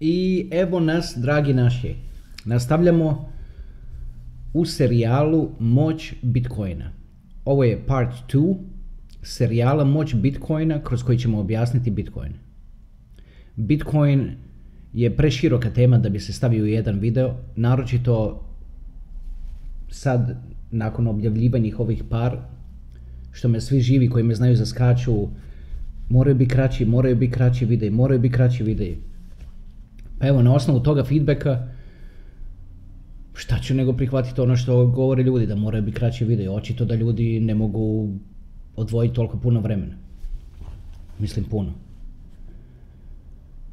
I evo nas, dragi naši. Nastavljamo u serijalu Moć Bitcoina. Ovo je part 2 serijala Moć Bitcoina kroz koji ćemo objasniti Bitcoin. Bitcoin je preširoka tema da bi se stavio u jedan video, naročito sad nakon objavljivanja ovih par, što me svi živi koji me znaju zaskaču, moraju biti kraći, moraju biti kraći videi, moraju biti kraći videi. Pa evo, na osnovu toga feedbacka, šta ću nego prihvatiti ono što govore ljudi, da moraju biti kraći videi. Očito da ljudi ne mogu odvojiti toliko puno vremena. Mislim puno.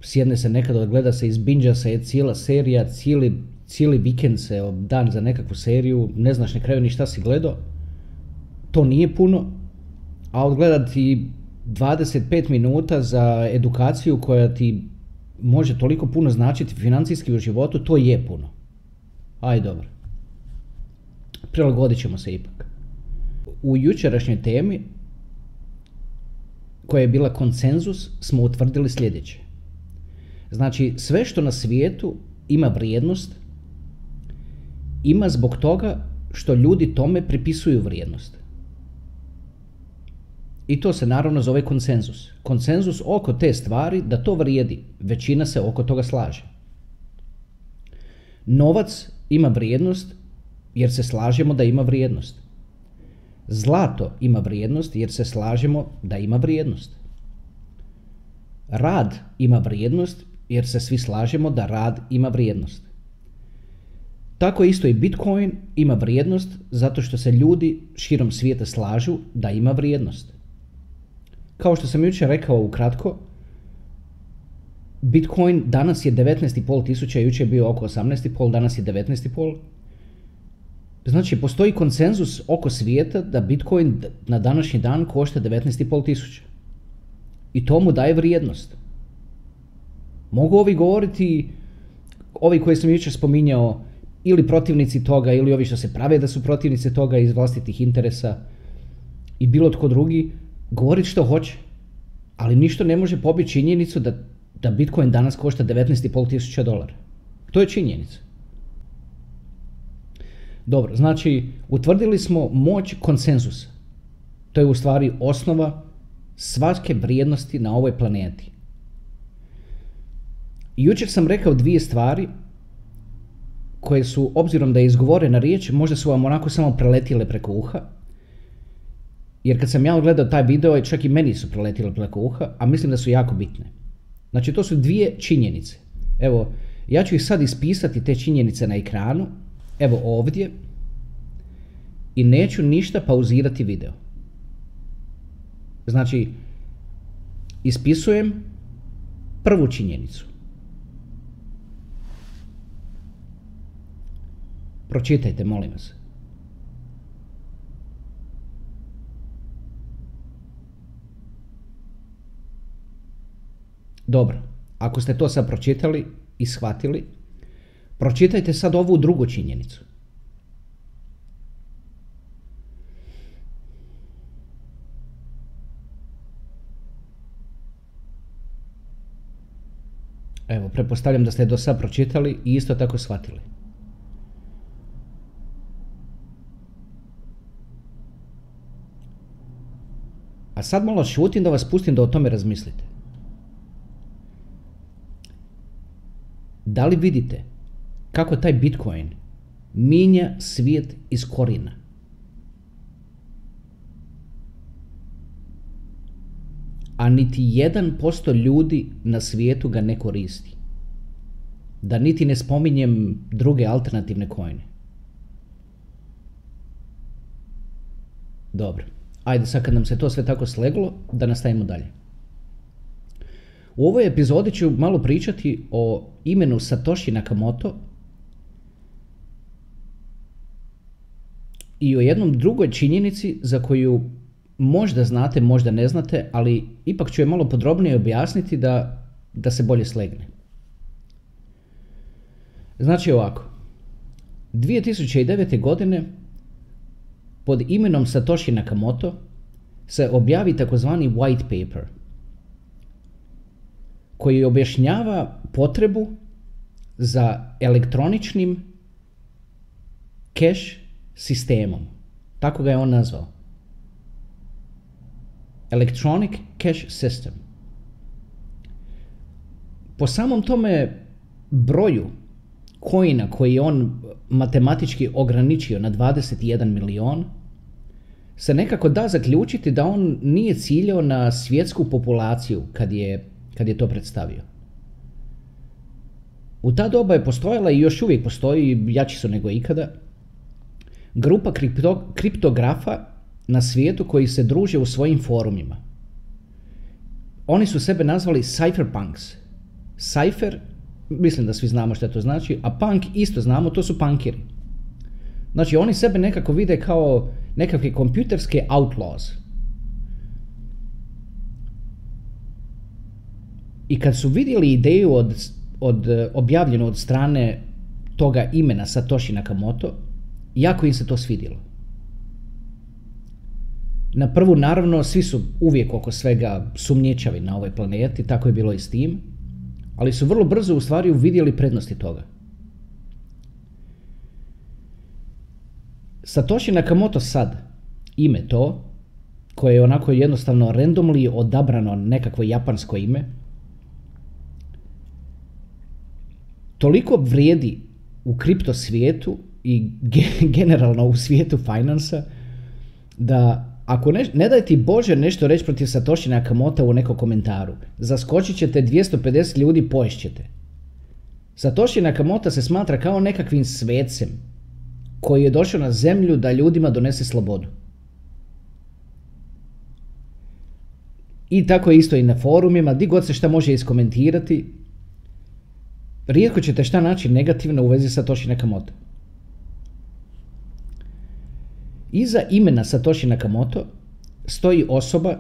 Sjedne se nekada, gleda se iz binđa se cijela serija, cijeli, cijeli vikend se dan za nekakvu seriju, ne znaš na kraju ni šta si gledao. To nije puno, a odgledati 25 minuta za edukaciju koja ti može toliko puno značiti financijski u životu, to je puno. Aj dobro. Prilagodit ćemo se ipak. U jučerašnjoj temi, koja je bila konsenzus, smo utvrdili sljedeće. Znači, sve što na svijetu ima vrijednost, ima zbog toga što ljudi tome pripisuju vrijednost. I to se naravno zove konsenzus. Konsenzus oko te stvari da to vrijedi. Većina se oko toga slaže. Novac ima vrijednost jer se slažemo da ima vrijednost. Zlato ima vrijednost jer se slažemo da ima vrijednost. Rad ima vrijednost jer se svi slažemo da rad ima vrijednost. Tako isto i Bitcoin ima vrijednost zato što se ljudi širom svijeta slažu da ima vrijednost. Kao što sam jučer rekao ukratko, Bitcoin danas je 19,5 tisuća, jučer je bio oko 18,5, danas je 19,5. Znači, postoji konsenzus oko svijeta da Bitcoin na današnji dan košta 19,5 tisuća. I to mu daje vrijednost. Mogu ovi govoriti, ovi koji sam jučer spominjao, ili protivnici toga, ili ovi što se prave da su protivnici toga iz vlastitih interesa, i bilo tko drugi, govoriti što hoće, ali ništa ne može pobiti činjenicu da, da Bitcoin danas košta 19,5 tisuća dolara. To je činjenica. Dobro, znači utvrdili smo moć konsenzusa. To je u stvari osnova svake vrijednosti na ovoj planeti. jučer sam rekao dvije stvari koje su, obzirom da je izgovorena riječ, možda su vam onako samo preletile preko uha, jer kad sam ja gledao taj video, čak i meni su proletile preko uha, a mislim da su jako bitne. Znači to su dvije činjenice. Evo, ja ću ih sad ispisati te činjenice na ekranu, evo ovdje, i neću ništa pauzirati video. Znači, ispisujem prvu činjenicu. Pročitajte, molim vas. Dobro, ako ste to sad pročitali i shvatili, pročitajte sad ovu drugu činjenicu. Evo, prepostavljam da ste do sad pročitali i isto tako shvatili. A sad malo šutim da vas pustim da o tome razmislite. Da li vidite kako taj Bitcoin minja svijet iz korina? A niti jedan posto ljudi na svijetu ga ne koristi. Da niti ne spominjem druge alternativne kojine. Dobro. Ajde sad kad nam se to sve tako sleglo, da nastavimo dalje. U ovoj epizodi ću malo pričati o imenu Satoshi Nakamoto i o jednom drugoj činjenici za koju možda znate, možda ne znate, ali ipak ću je malo podrobnije objasniti da, da se bolje slegne. Znači ovako, 2009. godine pod imenom Satoshi Nakamoto se objavi takozvani white paper – koji objašnjava potrebu za elektroničnim cache sistemom. Tako ga je on nazvao. Electronic Cache System. Po samom tome broju kojina koji je on matematički ograničio na 21 milion, se nekako da zaključiti da on nije ciljao na svjetsku populaciju kad je, kad je to predstavio. U ta doba je postojala i još uvijek postoji, jači su nego ikada, grupa kripto, kriptografa na svijetu koji se druže u svojim forumima. Oni su sebe nazvali cypherpunks. Cypher, mislim da svi znamo što to znači, a punk isto znamo, to su punkiri. Znači oni sebe nekako vide kao nekakve kompjuterske outlaws. I kad su vidjeli ideju od, od, objavljenu od strane toga imena Satoshi Nakamoto, jako im se to svidjelo. Na prvu, naravno, svi su uvijek oko svega sumnječavi na ovoj planeti, tako je bilo i s tim, ali su vrlo brzo u stvari uvidjeli prednosti toga. Satoshi Nakamoto sad, ime to, koje je onako jednostavno randomly odabrano nekakvo japansko ime, toliko vrijedi u kripto svijetu i generalno u svijetu finansa da ako ne, ne daj ti Bože nešto reći protiv Satoshi Nakamoto u nekom komentaru, zaskočit ćete 250 ljudi, poješćete. Satoshi Nakamoto se smatra kao nekakvim svecem koji je došao na zemlju da ljudima donese slobodu. I tako je isto i na forumima, di god se šta može iskomentirati, rijetko ćete šta naći negativno u vezi Satoshi Nakamoto. Iza imena Satoshi Nakamoto stoji osoba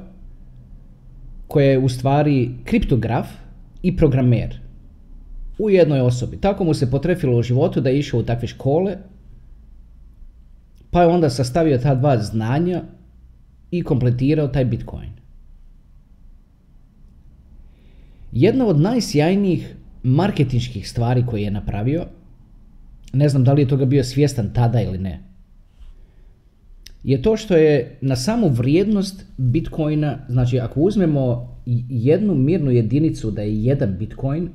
koja je u stvari kriptograf i programer u jednoj osobi. Tako mu se potrefilo u životu da je išao u takve škole, pa je onda sastavio ta dva znanja i kompletirao taj Bitcoin. Jedna od najsjajnijih marketinških stvari koje je napravio, ne znam da li je toga bio svjestan tada ili ne, je to što je na samu vrijednost Bitcoina, znači ako uzmemo jednu mirnu jedinicu da je jedan Bitcoin,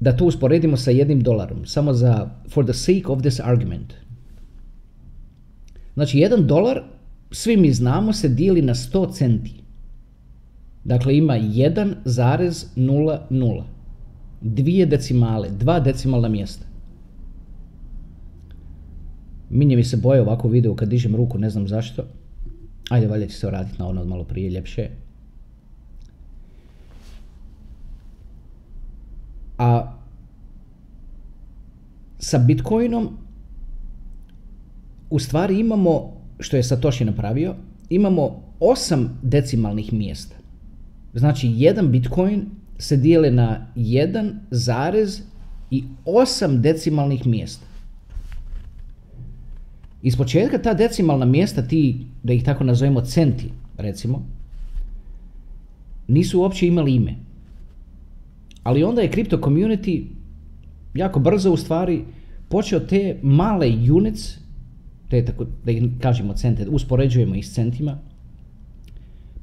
da to usporedimo sa jednim dolarom, samo za for the sake of this argument. Znači jedan dolar, svi mi znamo, se dijeli na 100 centi. Dakle ima 1,00. Dvije decimale, dva decimalna mjesta. Minje mi se boje ovako video kad dižem ruku, ne znam zašto. Ajde, valjda će se vratiti na ono malo prije, ljepše. A sa Bitcoinom u stvari imamo, što je Satoshi napravio, imamo osam decimalnih mjesta. Znači, jedan Bitcoin se dijeli na 1 zarez i 8 decimalnih mjesta. Iz početka ta decimalna mjesta, ti, da ih tako nazovemo centi, recimo, nisu uopće imali ime. Ali onda je crypto community jako brzo u stvari počeo te male units, te tako da ih kažemo cente, uspoređujemo ih s centima,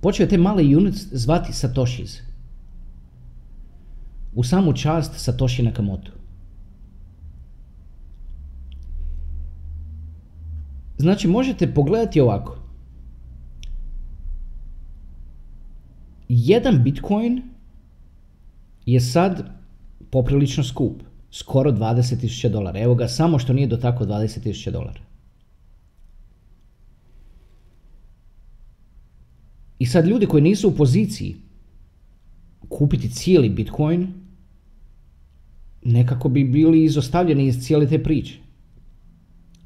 počeo te male units zvati Satoshis. U samu čast Satoshi Nakamoto. Znači možete pogledati ovako. Jedan Bitcoin je sad poprilično skup. Skoro 20.000 dolara. Evo ga, samo što nije do tako 20.000 dolara. I sad ljudi koji nisu u poziciji kupiti cijeli Bitcoin, nekako bi bili izostavljeni iz cijele te priče.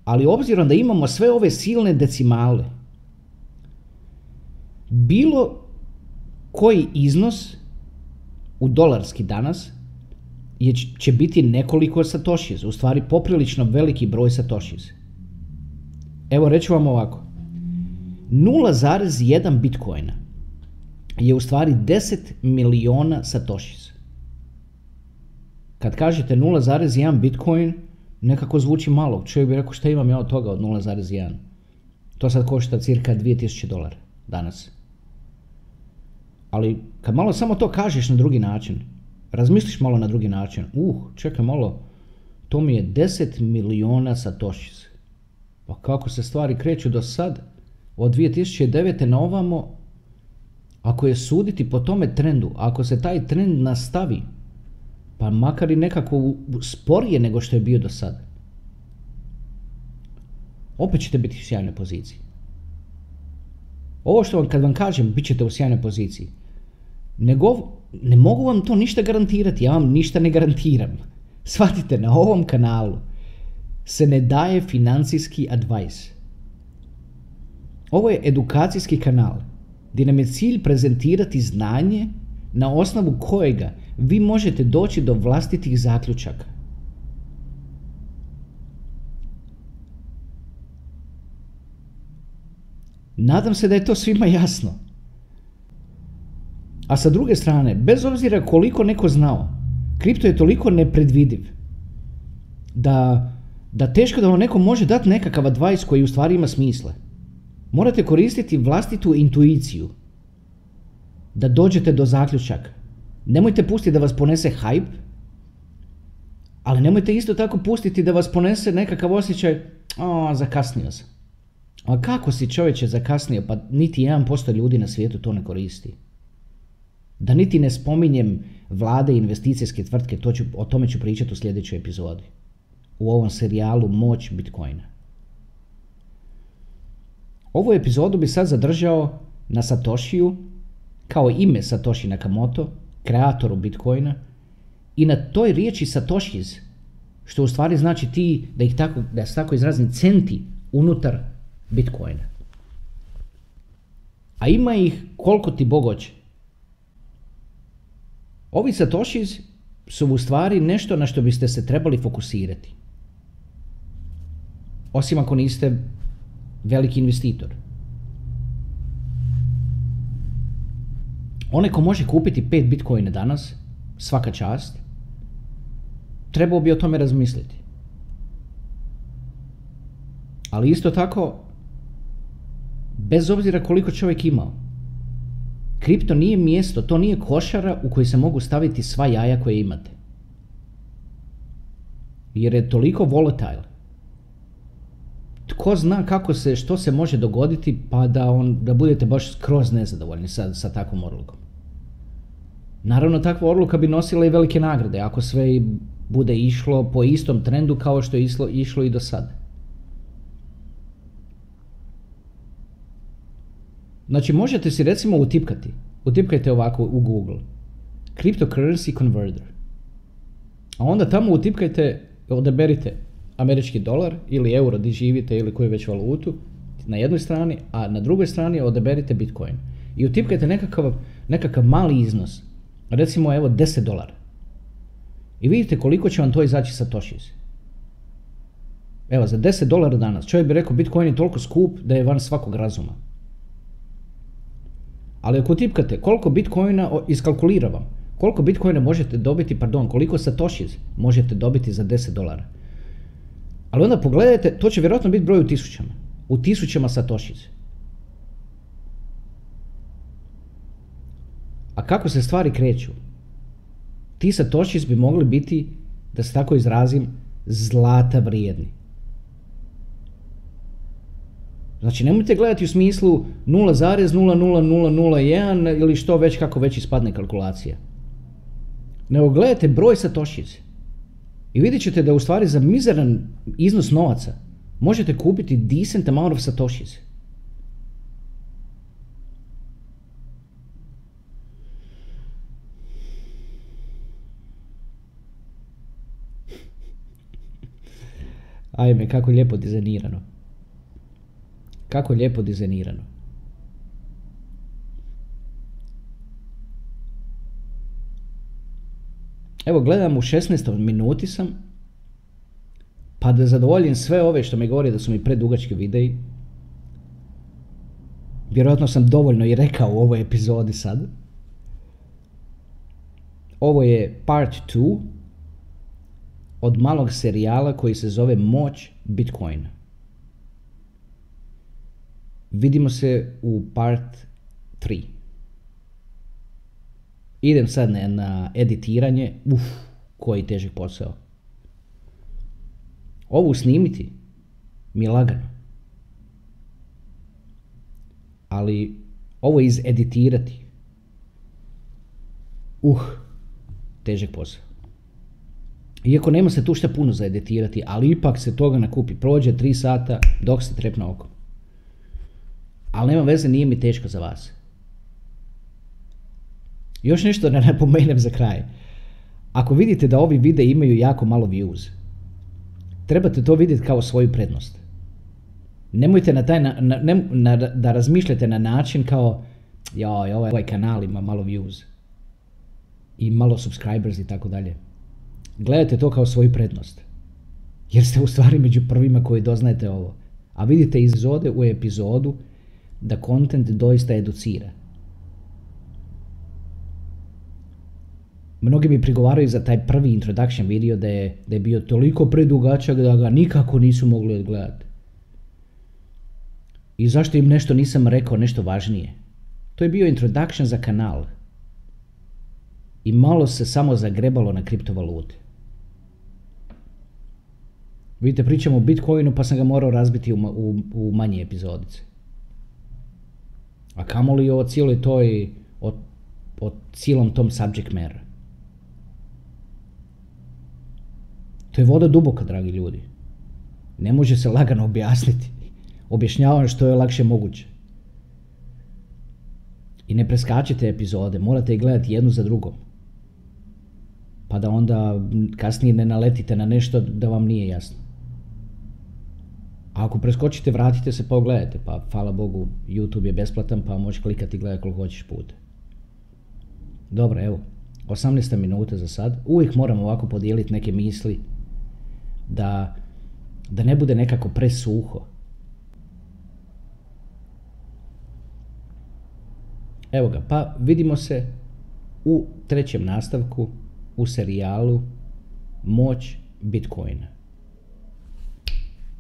Ali obzirom da imamo sve ove silne decimale, bilo koji iznos u dolarski danas je, će biti nekoliko satoshis, u stvari poprilično veliki broj satoshis. Evo reću vam ovako. 0,1 bitcoina je u stvari 10 miliona satoshis. Kad kažete 0,1 bitcoin, nekako zvuči malo. Čovjek bi rekao šta imam ja od toga od 0,1. To sad košta cirka 2000 dolara danas. Ali kad malo samo to kažeš na drugi način, razmisliš malo na drugi način, uh, čekaj malo, to mi je 10 miliona satoshis. Pa kako se stvari kreću do sad, od 2009. na ovamo, ako je suditi po tome trendu, ako se taj trend nastavi, pa makar i nekako sporije nego što je bio do sada, opet ćete biti u sjajnoj poziciji. Ovo što vam, kad vam kažem, bit ćete u sjajnoj poziciji, nego, ne mogu vam to ništa garantirati, ja vam ništa ne garantiram. Shvatite, na ovom kanalu se ne daje financijski advice. Ovo je edukacijski kanal gdje nam je cilj prezentirati znanje na osnovu kojega vi možete doći do vlastitih zaključaka. Nadam se da je to svima jasno. A sa druge strane, bez obzira koliko neko znao, kripto je toliko nepredvidiv da, da teško da vam neko može dati nekakav advice koji u stvari ima smisla. Morate koristiti vlastitu intuiciju da dođete do zaključaka. Nemojte pustiti da vas ponese hype, ali nemojte isto tako pustiti da vas ponese nekakav osjećaj, a zakasnio sam. A kako si čovječe zakasnio, pa niti 1% ljudi na svijetu to ne koristi. Da niti ne spominjem vlade i investicijske tvrtke, to ću, o tome ću pričati u sljedećoj epizodi. U ovom serijalu Moć Bitcoina. Ovu epizodu bi sad zadržao na Satoshiju, kao ime Satoshi Nakamoto, kreatoru Bitcoina, i na toj riječi Satoshis, što u stvari znači ti, da ih tako, da se tako izrazim, centi unutar Bitcoina. A ima ih koliko ti Bog hoće. Ovi Satoshis su u stvari nešto na što biste se trebali fokusirati. Osim ako niste veliki investitor. Onaj ko može kupiti 5 bitcoina danas, svaka čast, trebao bi o tome razmisliti. Ali isto tako, bez obzira koliko čovjek imao, kripto nije mjesto, to nije košara u kojoj se mogu staviti sva jaja koje imate. Jer je toliko volatile tko zna kako se, što se može dogoditi pa da, on, da budete baš skroz nezadovoljni sa, sa takvom odlukom. Naravno, takva odluka bi nosila i velike nagrade, ako sve bude išlo po istom trendu kao što je išlo, išlo i do sada. Znači, možete si recimo utipkati, utipkajte ovako u Google, cryptocurrency converter. A onda tamo utipkajte, odaberite američki dolar ili euro di živite ili koju već valutu na jednoj strani, a na drugoj strani odaberite Bitcoin. I utipkajte nekakav, nekakav mali iznos, recimo evo 10 dolara. I vidite koliko će vam to izaći sa Toshis. Evo, za 10 dolara danas. Čovjek bi rekao, Bitcoin je toliko skup da je van svakog razuma. Ali ako tipkate koliko Bitcoina, iskalkulira vam, koliko Bitcoina možete dobiti, pardon, koliko Satoshis možete dobiti za 10 dolara. Ali onda pogledajte, to će vjerojatno biti broj u tisućama. U tisućama satošice. A kako se stvari kreću? Ti satošis bi mogli biti, da se tako izrazim, zlata vrijedni. Znači, nemojte gledati u smislu 0,00001 ili što već kako već ispadne kalkulacija. Nego gledajte broj satošice. I vidjet ćete da u stvari za mizeran iznos novaca možete kupiti decent amount of satoshis. Ajme, kako lijepo dizajnirano. Kako lijepo dizajnirano. Evo gledam u 16. minuti sam, pa da zadovoljim sve ove što mi govori da su mi predugački videi, Vjerojatno sam dovoljno i rekao u ovoj epizodi sad. Ovo je part 2 od malog serijala koji se zove Moć Bitcoina. Vidimo se u part 3. Idem sad na, editiranje. Uf, koji težak posao. Ovu snimiti mi je lagano. Ali ovo izeditirati. Uh, težak posao. Iako nema se tu šta puno za editirati, ali ipak se toga nakupi. Prođe tri sata dok se trepne oko. Ali nema veze, nije mi teško za vas. Još nešto da napomenem za kraj. Ako vidite da ovi videi imaju jako malo views, trebate to vidjeti kao svoju prednost. Nemojte na taj, na, na, da razmišljate na način kao joj, ovaj, ovaj kanal ima malo views i malo subscribers i tako dalje. Gledajte to kao svoju prednost. Jer ste u stvari među prvima koji doznajete ovo. A vidite iz epizode u epizodu da kontent doista educira. Mnogi mi prigovaraju za taj prvi introduction video da je, da je bio toliko predugačak da ga nikako nisu mogli odgledati. I zašto im nešto nisam rekao, nešto važnije? To je bio introduction za kanal. I malo se samo zagrebalo na kriptovalute. Vidite, pričamo o Bitcoinu pa sam ga morao razbiti u, u, u manje epizodice. A kamoli o cijeloj toj, o, o cijelom tom subject matter. To je voda duboka, dragi ljudi. Ne može se lagano objasniti. Objašnjavam što je lakše moguće. I ne preskačite epizode, morate ih gledati jednu za drugom. Pa da onda kasnije ne naletite na nešto da vam nije jasno. A ako preskočite, vratite se pa ogledajte. Pa hvala Bogu, YouTube je besplatan pa možeš klikati i gledati koliko hoćeš puta. Dobro, evo. 18 minuta za sad. Uvijek moram ovako podijeliti neke misli da, da ne bude nekako presuho. Evo ga, pa vidimo se u trećem nastavku u serijalu Moć Bitcoina.